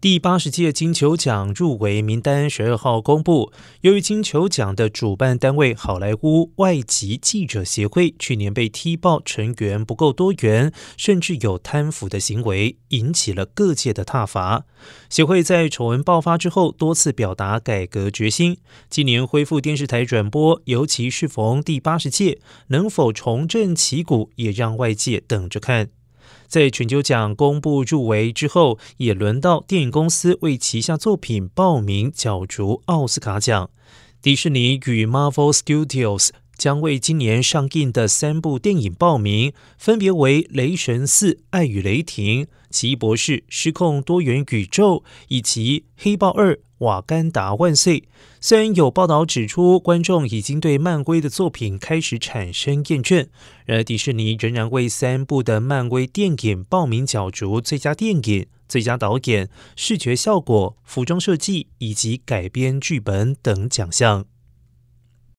第八十届金球奖入围名单十二号公布。由于金球奖的主办单位好莱坞外籍记者协会去年被踢爆成员不够多元，甚至有贪腐的行为，引起了各界的挞伐。协会在丑闻爆发之后，多次表达改革决心。今年恢复电视台转播，尤其是逢第八十届，能否重振旗鼓，也让外界等着看。在全球奖公布入围之后，也轮到电影公司为旗下作品报名角逐奥斯卡奖。迪士尼与 Marvel Studios 将为今年上映的三部电影报名，分别为《雷神四：爱与雷霆》、《奇异博士：失控多元宇宙》以及《黑豹二：瓦干达万岁》。虽然有报道指出，观众已经对漫威的作品开始产生厌倦，然而迪士尼仍然为三部的漫威电影报名角逐最佳电影、最佳导演、视觉效果、服装设计以及改编剧本等奖项。